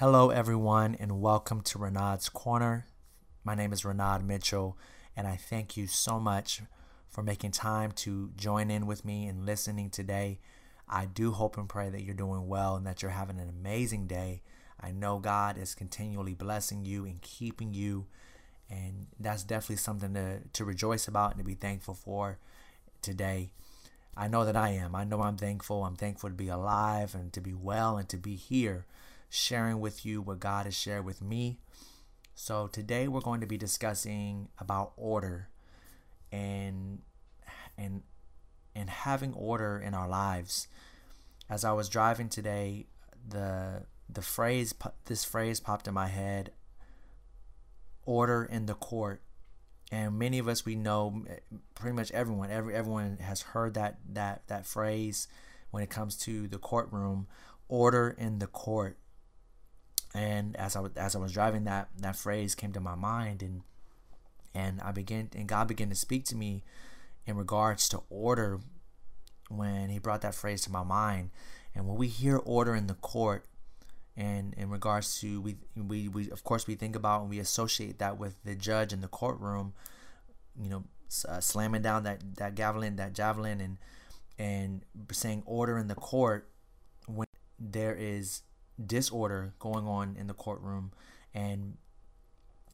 Hello, everyone, and welcome to Renaud's Corner. My name is Renaud Mitchell, and I thank you so much for making time to join in with me and listening today. I do hope and pray that you're doing well and that you're having an amazing day. I know God is continually blessing you and keeping you, and that's definitely something to, to rejoice about and to be thankful for today. I know that I am. I know I'm thankful. I'm thankful to be alive and to be well and to be here sharing with you what God has shared with me. So today we're going to be discussing about order and and and having order in our lives. As I was driving today, the the phrase this phrase popped in my head order in the court and many of us we know pretty much everyone every everyone has heard that that that phrase when it comes to the courtroom order in the court and as I as I was driving that that phrase came to my mind and and I began and God began to speak to me in regards to order when he brought that phrase to my mind. And when we hear order in the court and in regards to we we, we of course we think about and we associate that with the judge in the courtroom you know uh, slamming down that that javelin that javelin and and saying order in the court when there is disorder going on in the courtroom. And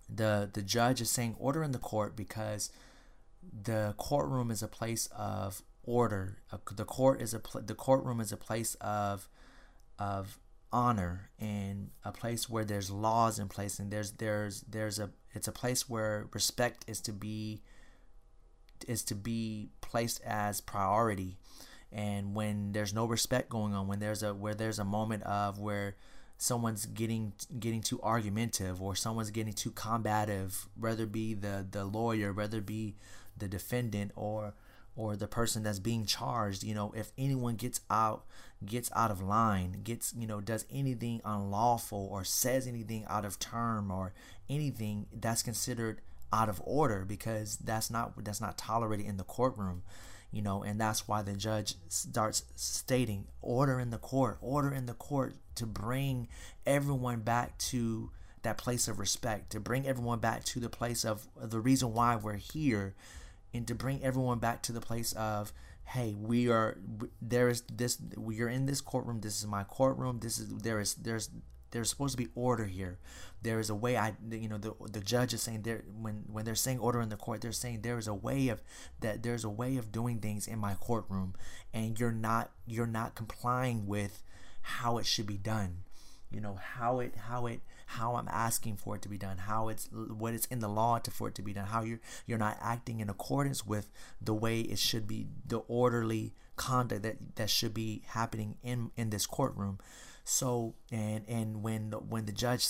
the the judge is saying order in the court because the courtroom is a place of order. The court is a pl- the courtroom is a place of of honor and a place where there's laws in place and there's there's there's a it's a place where respect is to be is to be placed as priority and when there's no respect going on when there's a where there's a moment of where someone's getting getting too argumentative or someone's getting too combative whether be the the lawyer whether it be the defendant or or the person that's being charged you know if anyone gets out gets out of line gets you know does anything unlawful or says anything out of term or anything that's considered out of order because that's not that's not tolerated in the courtroom you know, and that's why the judge starts stating order in the court, order in the court to bring everyone back to that place of respect, to bring everyone back to the place of the reason why we're here, and to bring everyone back to the place of hey we are there is this we are in this courtroom this is my courtroom this is there is there's there's supposed to be order here. There is a way I you know the the judge is saying there when when they're saying order in the court, they're saying there is a way of that there's a way of doing things in my courtroom and you're not you're not complying with how it should be done. You know, how it how it how I'm asking for it to be done, how it's what it's in the law to for it to be done, how you're you're not acting in accordance with the way it should be, the orderly conduct that that should be happening in in this courtroom. So and and when the, when the judge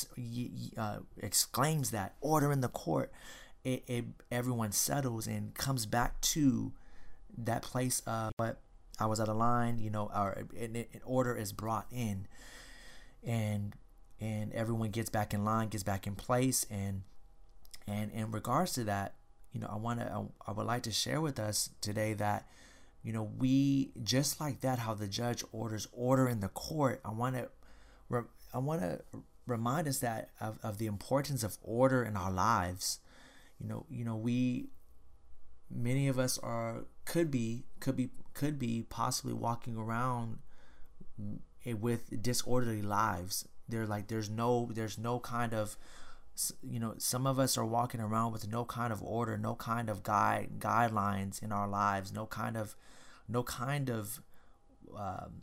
uh, exclaims that order in the court, it, it everyone settles and comes back to that place of but I was out of line, you know, or an, order is brought in, and and everyone gets back in line, gets back in place, and and in regards to that, you know, I want to I, I would like to share with us today that you know, we just like that how the judge orders order in the court. I want to I want to remind us that of, of the importance of order in our lives. You know, you know, we many of us are could be could be could be possibly walking around eh, with disorderly lives. They're like there's no there's no kind of you know some of us are walking around with no kind of order no kind of guide guidelines in our lives no kind of no kind of um,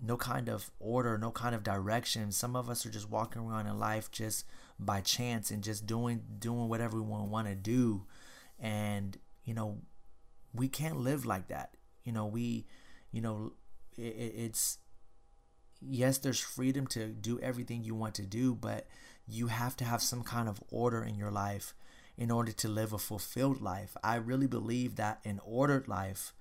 no kind of order no kind of direction. Some of us are just walking around in life just by chance and just doing doing whatever we want to do. And you know we can't live like that. You know we you know it, it's yes there's freedom to do everything you want to do but you have to have some kind of order in your life in order to live a fulfilled life. I really believe that an ordered life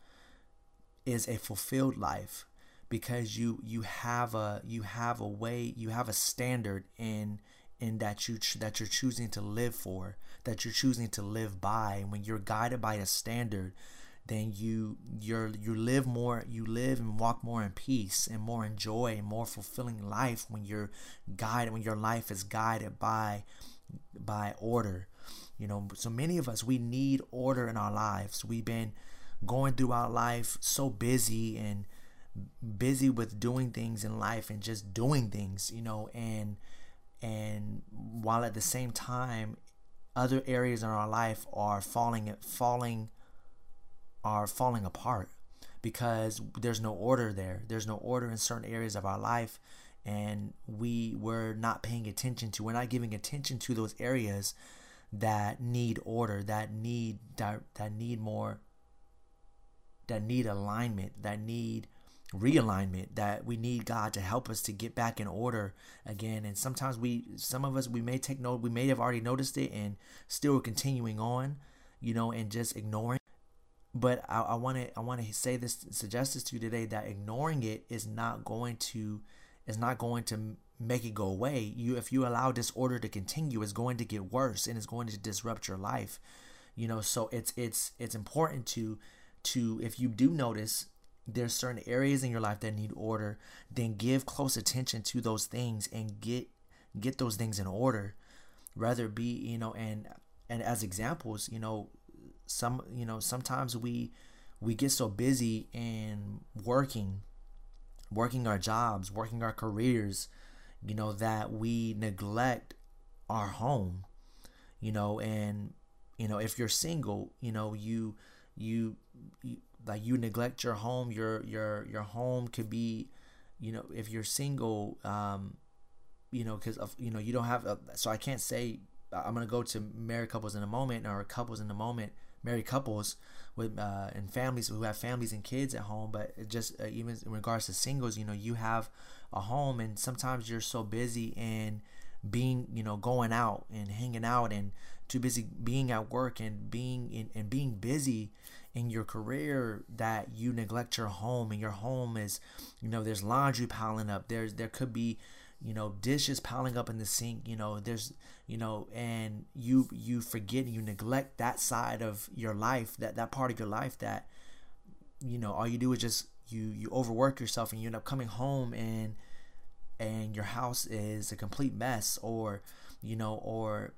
is a fulfilled life because you you have a you have a way you have a standard in in that you that you're choosing to live for that you're choosing to live by and when you're guided by a standard then you you're you live more you live and walk more in peace and more in joy and more fulfilling life when you're guided when your life is guided by by order. You know so many of us we need order in our lives. We've been going through our life so busy and busy with doing things in life and just doing things you know and and while at the same time other areas in our life are falling falling are falling apart because there's no order there there's no order in certain areas of our life and we were not paying attention to we're not giving attention to those areas that need order that need that, that need more that need alignment that need realignment that we need God to help us to get back in order again. And sometimes we, some of us, we may take note, we may have already noticed it and still continuing on, you know, and just ignoring. But I want to, I want to say this, suggest this to you today that ignoring it is not going to, is not going to make it go away. You, if you allow disorder to continue, it's going to get worse and it's going to disrupt your life. You know, so it's, it's, it's important to, to, if you do notice there's certain areas in your life that need order, then give close attention to those things and get get those things in order. Rather be, you know, and and as examples, you know, some you know, sometimes we we get so busy in working, working our jobs, working our careers, you know, that we neglect our home. You know, and you know, if you're single, you know, you you, you like you neglect your home your your your home could be you know if you're single um you know because of you know you don't have a, so i can't say i'm gonna go to married couples in a moment or couples in a moment married couples with uh, and families who have families and kids at home but just uh, even in regards to singles you know you have a home and sometimes you're so busy and being you know going out and hanging out and too busy being at work and being in, and being busy in your career that you neglect your home and your home is you know there's laundry piling up. There's there could be you know dishes piling up in the sink you know there's you know and you you forget you neglect that side of your life that that part of your life that you know all you do is just you you overwork yourself and you end up coming home and and your house is a complete mess or you know or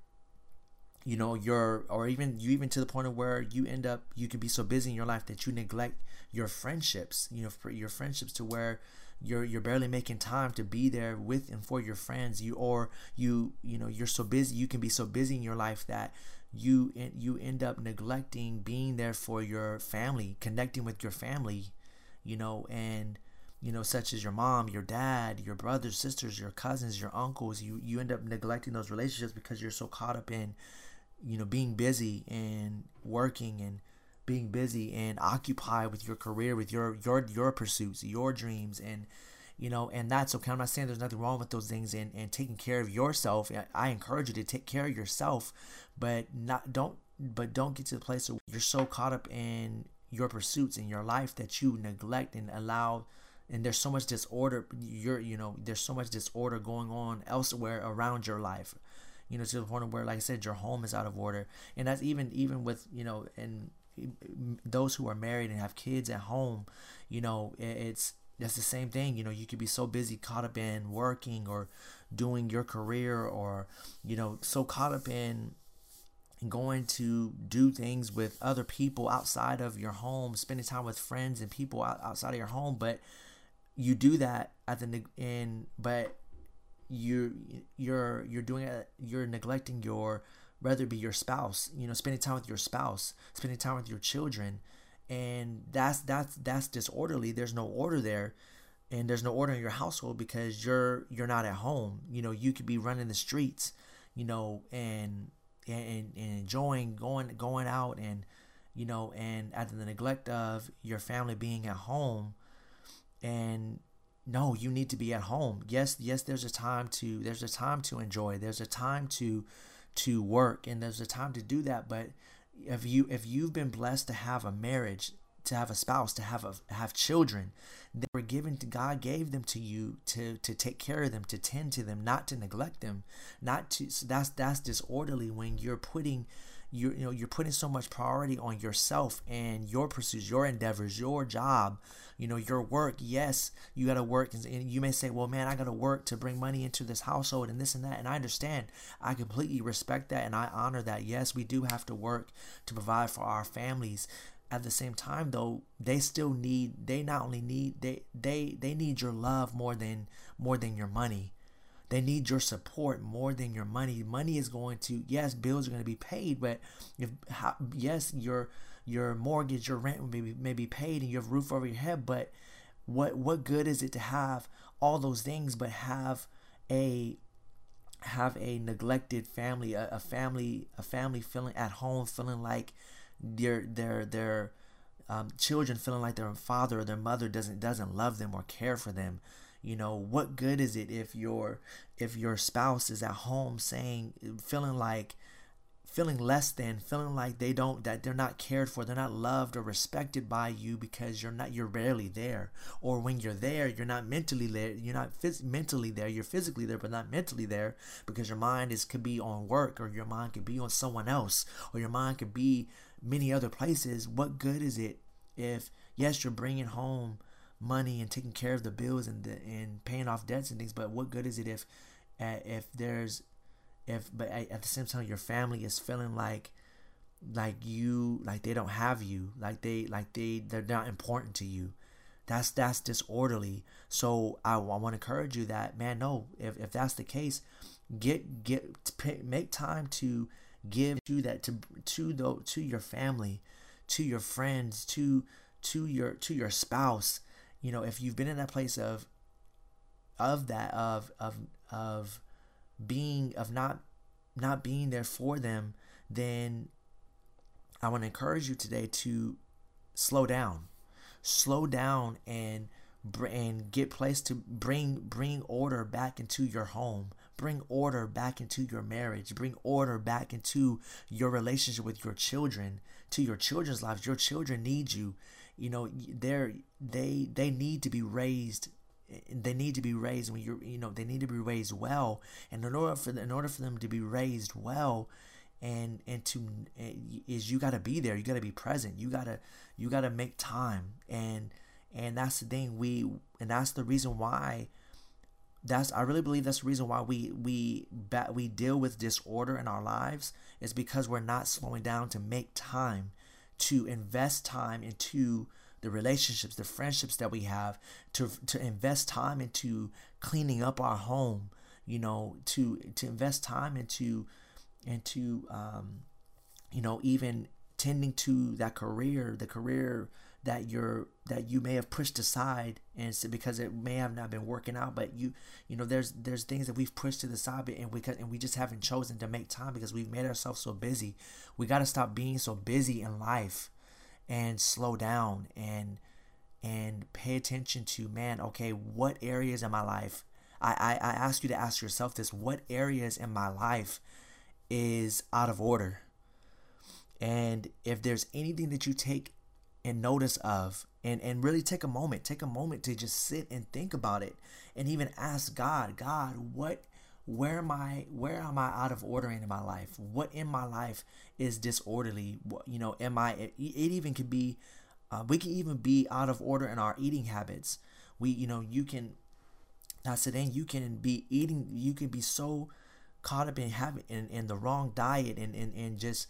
you know you're or even you even to the point of where you end up you can be so busy in your life that you neglect your friendships you know your friendships to where you're you're barely making time to be there with and for your friends. You or you you know you're so busy you can be so busy in your life that you you end up neglecting being there for your family connecting with your family you know and you know such as your mom your dad your brothers sisters your cousins your uncles. You you end up neglecting those relationships because you're so caught up in you know being busy and working and being busy and occupied with your career with your your your pursuits your dreams and you know and that's okay. I'm not saying there's nothing wrong with those things and, and taking care of yourself. I encourage you to take care of yourself but not don't but don't get to the place where you're so caught up in your pursuits in your life that you neglect and allow and there's so much disorder you're you know there's so much disorder going on elsewhere around your life you know, to the point where, like I said, your home is out of order, and that's even even with you know, and those who are married and have kids at home, you know, it's that's the same thing. You know, you could be so busy, caught up in working or doing your career, or you know, so caught up in going to do things with other people outside of your home, spending time with friends and people outside of your home, but you do that at the in but you're you're you're doing it you're neglecting your whether it be your spouse you know spending time with your spouse spending time with your children. And that's that's that's disorderly. There's no order there. And there's no order in your household because you're you're not at home. You know you could be running the streets you know and and, and enjoying going going out and you know and at the neglect of your family being at home. And no you need to be at home. Yes yes there's a time to there's a time to enjoy. There's a time to to work and there's a time to do that but if you if you've been blessed to have a marriage to have a spouse to have a have children they were given to god gave them to you to to take care of them to tend to them not to neglect them not to so that's that's disorderly when you're putting you you know you're putting so much priority on yourself and your pursuits your endeavors your job you know your work. Yes you got to work. And you may say well man i got to work to bring money into this household and this and that. And i understand. I completely respect that and i honor that. Yes we do have to work to provide for our families. At the same time though they still need they not only need they they they need your love more than more than your money they need your support more than your money. Money is going to yes, bills are going to be paid, but if how, yes, your your mortgage, your rent may be, may be paid, and you have roof over your head. But what what good is it to have all those things, but have a have a neglected family, a, a family, a family feeling at home, feeling like their their their um, children feeling like their father or their mother doesn't doesn't love them or care for them you know what good is it if your if your spouse is at home saying feeling like feeling less than feeling like they don't that they're not cared for they're not loved or respected by you because you're not you're rarely there. Or when you're there you're not mentally there you're not phys- mentally there you're physically there but not mentally there because your mind is could be on work or your mind could be on someone else or your mind could be many other places. What good is it if yes you're bringing home money and taking care of the bills and the, and paying off debts and things. But what good is it if uh, if there's if but at the same time your family is feeling like like you like they don't have you like they like they they're not important to you that's that's disorderly so i, I want to encourage you that man no if, if that's the case get get make time to give to that to to the to your family to your friends to to your to your spouse you know, if you've been in that place of of that of of of being of not not being there for them, then I want to encourage you today to slow down. Slow down and and get place to bring bring order back into your home. Bring order back into your marriage. Bring order back into your relationship with your children to your children's lives. Your children need you you know they're they they need to be raised eh, they need to be raised when you're you know they need to be raised well. And in order for in order for them to be raised well and and to eh, is you got to be there. You got to be present. You got to you got to make time. And and that's the thing. We and that's the reason why that's I really believe that's the reason why we we we deal with disorder in our lives is because we're not slowing down to make time to invest time into the relationships, the friendships that we have, to to invest time into cleaning up our home, you know, to to invest time into into um, you know even tending to that career, the career that you're that you may have pushed aside and because it may have not been working out but you you know there's there's things that we've pushed to the side and we and we just haven't chosen to make time because we've made ourselves so busy. We got to stop being so busy in life and slow down and and pay attention to man okay what areas in my life I, I, I ask you to ask yourself this what areas in my life is out of order? And if there's anything that you take and notice of and and really take a moment take a moment to just sit and think about it and even ask god god what where am i where am i out of order in my life? What in my life is disorderly? What you know am i it, it even could be uh, we can even be out of order in our eating habits. We you know you can the thing you can be eating you can be so caught up in having in, in the wrong diet and, and, and just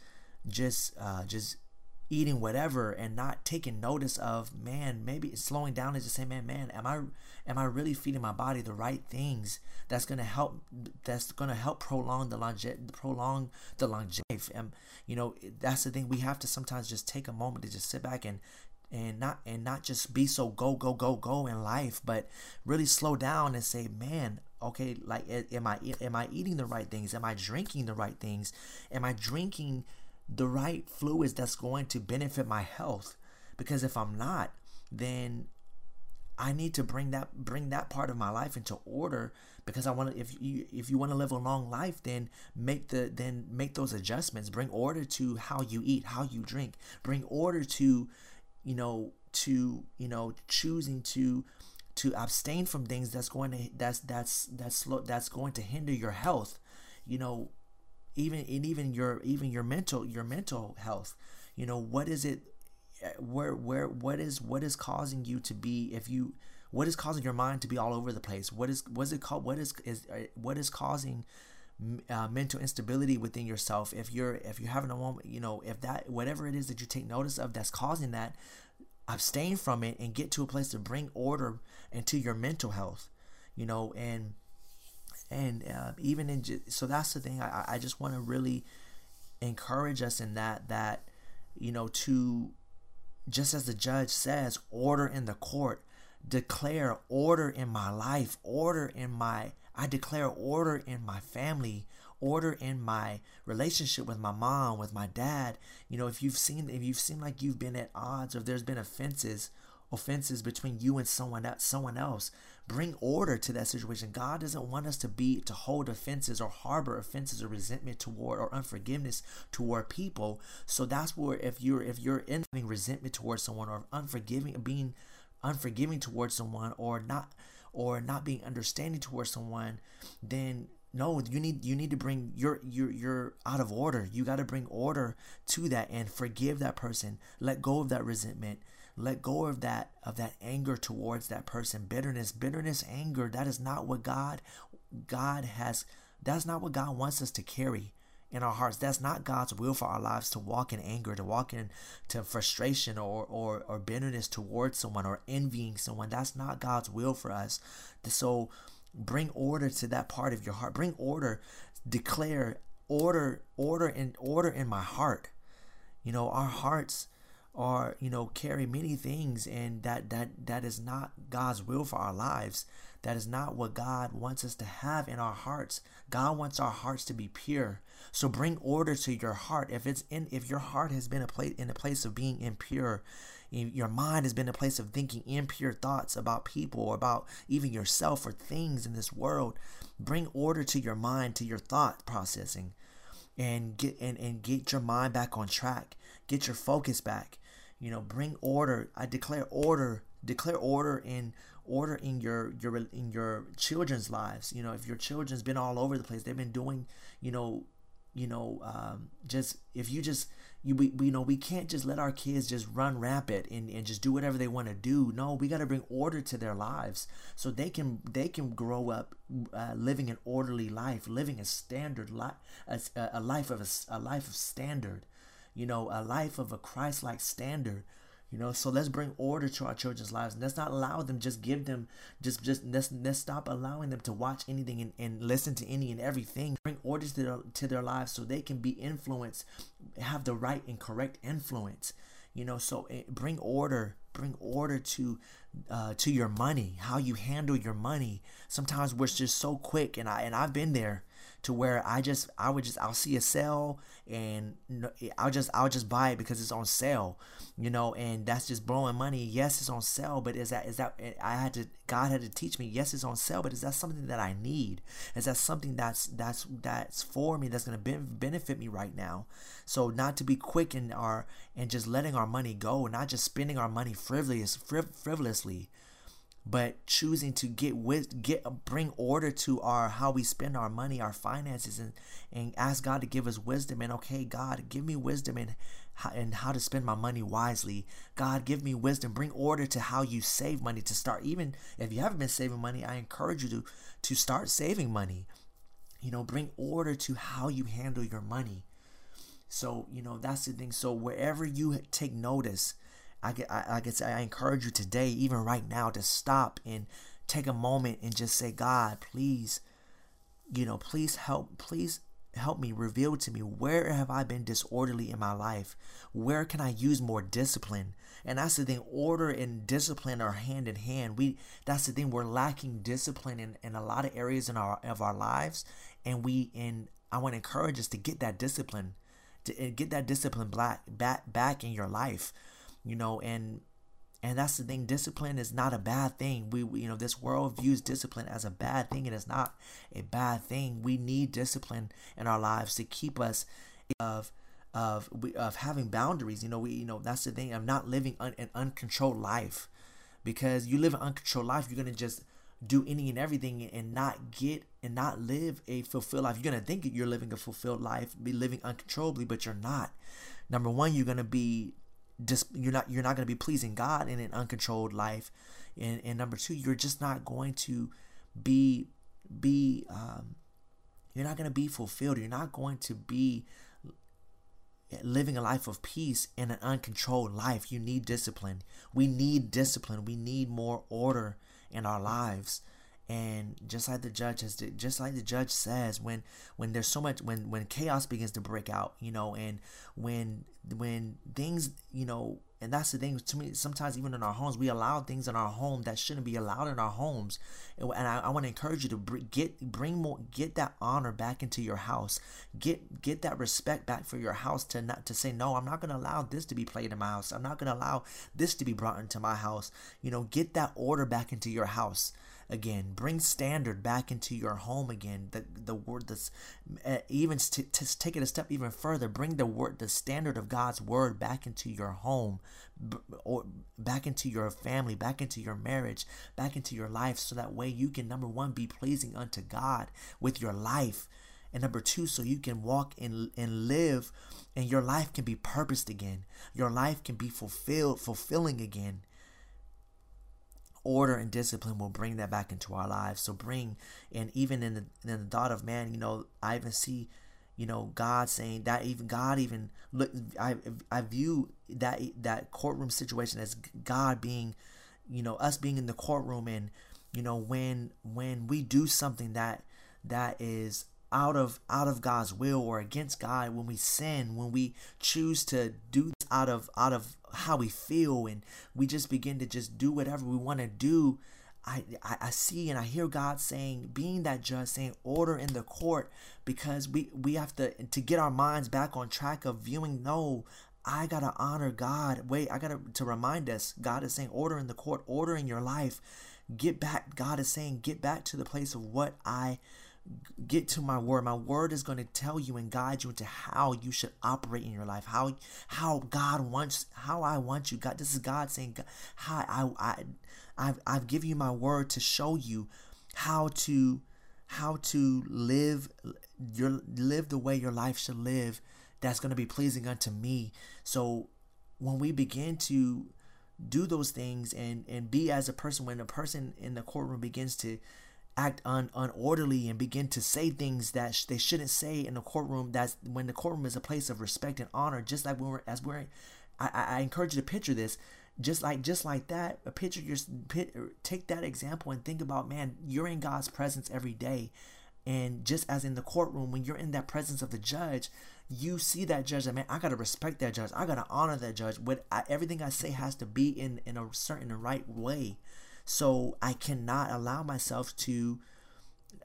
just uh, just eating whatever and not taking notice of man maybe slowing down is just saying man man am i am i really feeding my body the right things that's to help that's to help prolong the longe- prolong the longevity? And you know that's the thing we have to sometimes just take a moment to just sit back and and not and not just be so go go go go in life but really slow down and say man okay like am i am i eating the right things? Am i drinking the right things? Am i drinking the right fluids that's going to benefit my health. Because if I'm not then I need to bring that bring that part of my life into order. Because I want to if you if you want to live a long life then make the then make those adjustments. Bring order to how you eat how you drink. Bring order to you know to you know choosing to to abstain from things that's going to that's that's that's that's going to hinder your health. You know even and even your even your mental your mental health you know what is it where where what is what is causing you to be if you what is causing your mind to be all over the place? What is what is it called what is is uh, what is causing uh, mental instability within yourself? If you're if you're having a moment you know if that whatever it is that you take notice of that's causing that abstain from it and get to a place to bring order into your mental health you know and and uh, even in so that's the thing i, I just want to really encourage us in that that you know to just as the judge says order in the court. Declare order in my life. Order in my i declare order in my family. Order in my relationship with my mom with my dad. You know if you've seen if you've seen like you've been at odds or if there's been offenses offenses between you and someone else someone else. Bring order to that situation. God doesn't want us to be to hold offenses or harbor offenses or resentment toward or unforgiveness toward people. So that's where if you're if you're in resentment towards someone or unforgiving being unforgiving towards someone or not or not being understanding towards someone then no you need you need to bring you're you're you're out of order. You got to bring order to that and forgive that person. Let go of that resentment let go of that of that anger towards that person. Bitterness bitterness anger. That is not what god god has that's not what god wants us to carry in our hearts. That's not god's will for our lives to walk in anger to walk in to frustration or or, or bitterness towards someone or envying someone. That's not god's will for us. So bring order to that part of your heart. Bring order. Declare order order in order in my heart. You know our hearts are you know carry many things and that that that is not God's will for our lives. That is not what God wants us to have in our hearts. God wants our hearts to be pure. So bring order to your heart. If it's in if your heart has been a place in a place of being impure your mind has been a place of thinking impure thoughts about people or about even yourself or things in this world bring order to your mind to your thought processing and get and, and get your mind back on track. Get your focus back you know bring order. I declare order declare order in order in your your in your children's lives. You know if your children's been all over the place they've been doing you know you know um, just if you just you we, we know we can't just let our kids just run rampant and, and just do whatever they want to do. No we got to bring order to their lives so they can they can grow up uh, living an orderly life living a standard life a, a life of a, a life of standard you know, a life of a Christ like standard. You know, so let's bring order to our children's lives. And let's not allow them, just give them, just, just let's, let's stop allowing them to watch anything and, and listen to any and everything. Bring order to their, to their lives so they can be influenced, have the right and correct influence. You know, so eh, bring order, bring order to uh, to your money, how you handle your money. Sometimes we're just so quick, and I and I've been there to where I just I would just I'll see a sale and I'll just I'll just buy it because it's on sale, you know, and that's just blowing money. Yes, it's on sale, but is that is that eh, I had to God had to teach me. Yes, it's on sale, but is that something that I need? Is that something that's that's that's for me that's gonna be, benefit me right now? So not to be quick in our and just letting our money go, not just spending our money frivolous frivolously but choosing to get with get bring order to our how we spend our money our finances and and ask god to give us wisdom and okay god give me wisdom and and how to spend my money wisely. God give me wisdom. Bring order to how you save money to start. Even if you haven't been saving money i encourage you to to start saving money. You know bring order to how you handle your money. So you know that's the thing. So wherever you take notice I I, I guess I encourage you today, even right now, to stop and take a moment and just say, God, please, you know, please help, please help me reveal to me where have I been disorderly in my life? Where can I use more discipline? And that's the thing, order and discipline are hand in hand. We that's the thing, we're lacking discipline in, in a lot of areas in our of our lives. And we and I want to encourage us to get that discipline, to get that discipline back back back in your life you know and and that's the thing discipline is not a bad thing. We, you know this world views discipline as a bad thing. It is not a bad thing. We need discipline in our lives to keep us of of of having boundaries. You know we you know that's the thing of not living un, an uncontrolled life. Because you live an uncontrolled life you're gonna just do any and everything and not get and not live a fulfilled life. You're gonna think you're living a fulfilled life, be living uncontrollably, but you're not. Number one, you're gonna be you're not you're not gonna be pleasing God in an uncontrolled life, and, and number two, you're just not going to be be um, you're not gonna be fulfilled. You're not going to be living a life of peace in an uncontrolled life. You need discipline. We need discipline. We need more order in our lives and just like the judge has just like the judge says when when there's so much when when chaos begins to break out you know and when when things you know and that's the thing to me sometimes even in our homes we allow things in our home that shouldn't be allowed in our homes. And i, I want to encourage you to br- get bring more get that honor back into your house. Get get that respect back for your house to not to say no i'm not going to allow this to be played in my house. I'm not going to allow this to be brought into my house. You know get that order back into your house again. Bring standard back into your home again. The the word that's uh, even to, to take it a step even further. Bring the word, the standard of God's word back into your home, b- or back into your family, back into your marriage, back into your life, so that way you can number one be pleasing unto God with your life. And number two, so you can walk and, and live and your life can be purposed again. Your life can be fulfilled, fulfilling again order and discipline will bring that back into our lives. So bring, and even in the, in the thought of man, you know, I even see, you know, God saying that even God even look, I I view that that courtroom situation as God being, you know, us being in the courtroom and, you know, when when we do something that that is out of out of God's will or against God when we sin when we choose to do out of out of how we feel and we just begin to just do whatever we want to do I, I, I see and I hear God saying, being that judge, saying order in the court because we, we have to to get our minds back on track of viewing. No, I gotta honor God. Wait, I gotta to remind us. God is saying order in the court, order in your life. Get back. God is saying get back to the place of what I get to my word. My word is going to tell you and guide you into how you should operate in your life how how god wants how i want you. God this is god saying how i i i've, I've given you my word to show you how to how to live your live the way your life should live that's going to be pleasing unto me. So when we begin to do those things and and be as a person when a person in the courtroom begins to act un, unorderly and begin to say things that sh- they shouldn't say in the courtroom that's when the courtroom is a place of respect and honor just like when we're as we're I, I encourage you to picture this just like just like that a picture your uh, take that example and think about man you're in god's presence every day. And just as in the courtroom when you're in that presence of the judge you see that judge that man i gotta respect that judge. I gotta honor that judge. What I, everything i say has to be in in a certain right way so I cannot allow myself to.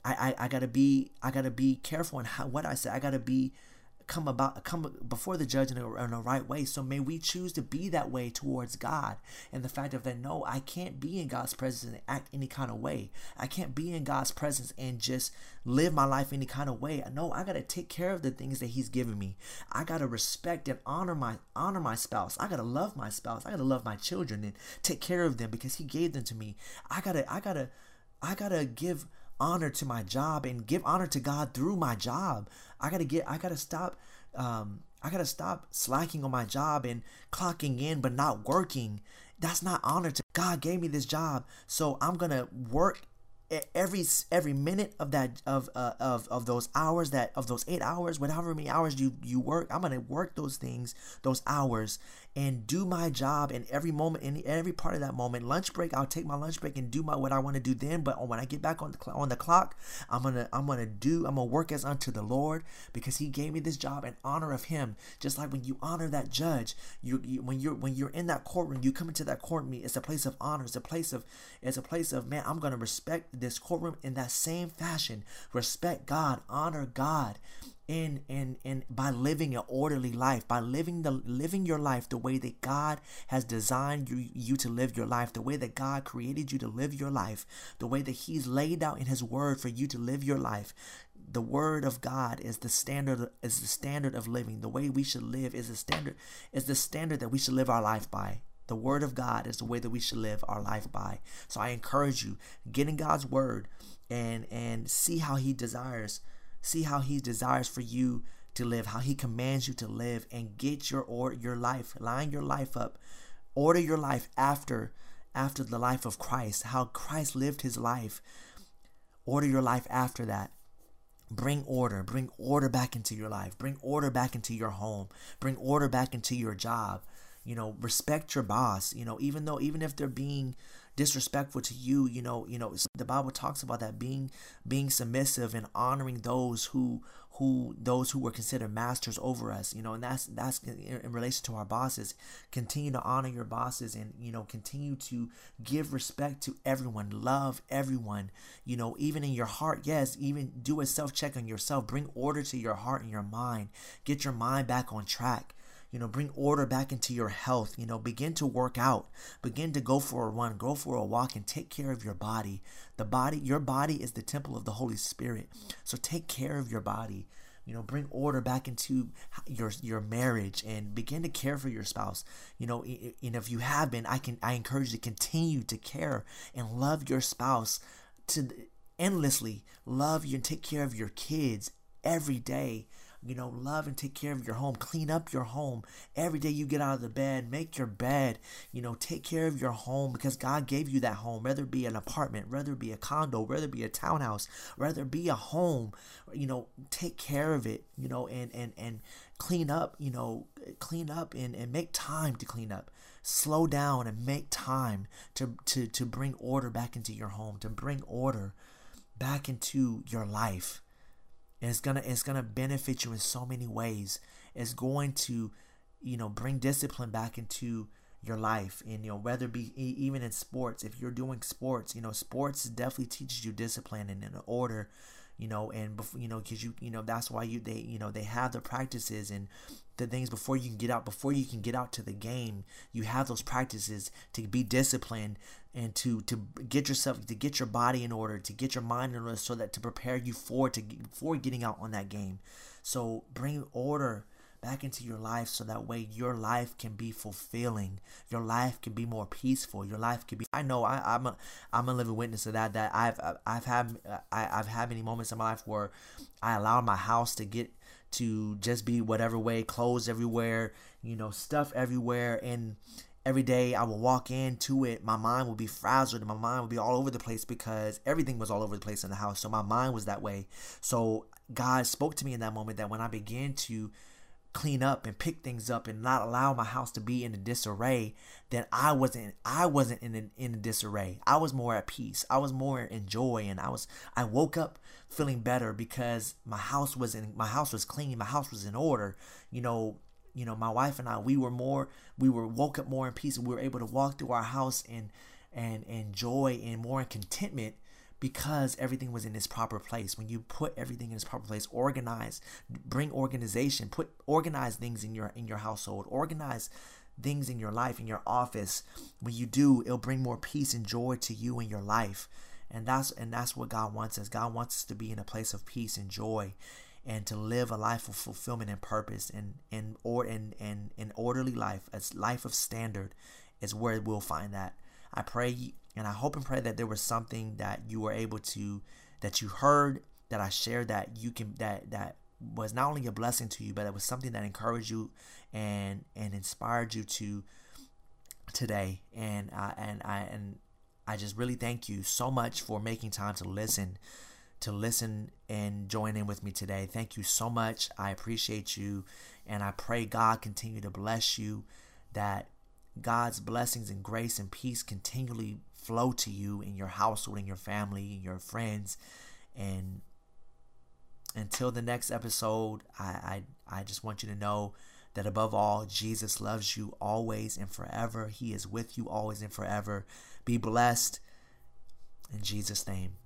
I, I, I gotta be I gotta be careful in how, what I say. I gotta be come about come before the judge in a, in a right way. So may we choose to be that way towards god. And the fact of that no i can't be in god's presence and act any kind of way. I can't be in god's presence and just live my life any kind of way. No i gotta take care of the things that he's given me. I gotta respect and honor my honor my spouse. I gotta love my spouse. I gotta love my children and take care of them because he gave them to me. I gotta i gotta i gotta give honor to my job and give honor to God through my job. I gotta get I gotta stop um I gotta stop slacking on my job and clocking in but not working. That's not honor to God gave me this job. So I'm gonna work every every minute of that of uh, of of those hours that of those eight hours whatever many hours you you work i'm gonna work those things those hours and do my job in every moment in every part of that moment. Lunch break i'll take my lunch break and do my what i want to do then but when i get back on the on the clock i'm gonna i'm gonna do i'm gonna work as unto the lord because he gave me this job in honor of him. Just like when you honor that judge you, you when you're when you're in that courtroom you come into that courtroom it's a place of honor it's a place of it's a place of man i'm gonna respect this courtroom in that same fashion. Respect God, honor God in in in by living an orderly life by living the living your life the way that God has designed you, you to live your life the way that God created you to live your life the way that he's laid out in his word for you to live your life. The word of God is the standard is the standard of living. The way we should live is the standard is the standard that we should live our life by The word of God is the way that we should live our life by. So I encourage you, get in God's word and and see how he desires, see how he desires for you to live, how he commands you to live and get your or your life, line your life up. Order your life after after the life of Christ, how Christ lived his life. Order your life after that. Bring order. Bring order back into your life. Bring order back into your home. Bring order back into your job. You know, respect your boss. You know, even though, even if they're being disrespectful to you, you know, you know, the Bible talks about that being being submissive and honoring those who who those who were considered masters over us you know and that's that's in, relation to our bosses. Continue to honor your bosses and you know continue to give respect to everyone love everyone you know even in your heart yes even do a self check on yourself. Bring order to your heart and your mind. Get your mind back on track you know bring order back into your health you know begin to work out begin to go for a run go for a walk and take care of your body. The body your body is the temple of the holy spirit. So take care of your body you know bring order back into your your marriage and begin to care for your spouse. You know and if you have been i can i encourage you to continue to care and love your spouse to endlessly. Love you and take care of your kids every day you know, love and take care of your home. Clean up your home. Every day you get out of the bed, make your bed. You know, take care of your home because God gave you that home, whether it be an apartment, whether it be a condo, whether it be a townhouse, whether it be a home. You know, take care of it, you know, and, and, and clean up, you know, clean up and, and make time to clean up slow down and make time to, to, to bring order back into your home, to bring order back into your life and it's gonna it's gonna benefit you in so many ways. It's going to you know bring discipline back into your life. And you know whether it be even in sports if you're doing sports you know sports definitely teaches you discipline and, order you know and you know because you you know that's why you they you know they have the practices and the things before you can get out before you can get out to the game you have those practices to be disciplined and to to get yourself to get your body in order to get your mind in order so that to prepare you for to for getting out on that game. So bring order back into your life so that way your life can be fulfilling. Your life can be more peaceful. Your life can be i know I, am a i'm a living witness of that that i've i've had I, i've had many moments in my life where i allowed my house to get to just be whatever way clothes everywhere you know stuff everywhere and every day I would walk into it, my mind would be frazzled and my mind would be all over the place because everything was all over the place in the house. So my mind was that way. So God spoke to me in that moment that when I began to clean up and pick things up and not allow my house to be in a disarray, then I wasn't I wasn't in a, in a disarray. I was more at peace. I was more in joy and I was I woke up feeling better because my house was in my house was clean, my house was in order. You know, you know, my wife and I, we were more, we were woke up more in peace. We were able to walk through our house and and and joy and more in contentment because everything was in its proper place. When you put everything in its proper place, organize, bring organization, put organize things in your in your household, organize things in your life, in your office. When you do, it'll bring more peace and joy to you in your life. And that's and that's what God wants us. God wants us to be in a place of peace and joy and to live a life of fulfillment and purpose and and or and and an orderly life, a life of standard, is where we'll find that. I pray and I hope and pray that there was something that you were able to that you heard that I shared that you can that that was not only a blessing to you, but it was something that encouraged you and and inspired you to today. And I and I and I just really thank you so much for making time to listen to listen and join in with me today. Thank you so much. I appreciate you. And I pray God continue to bless you, that God's blessings and grace and peace continually flow to you in your household, in your family, in your friends. And until the next episode, I, I, I just want you to know that above all, Jesus loves you always and forever. He is with you always and forever. Be blessed in Jesus' name.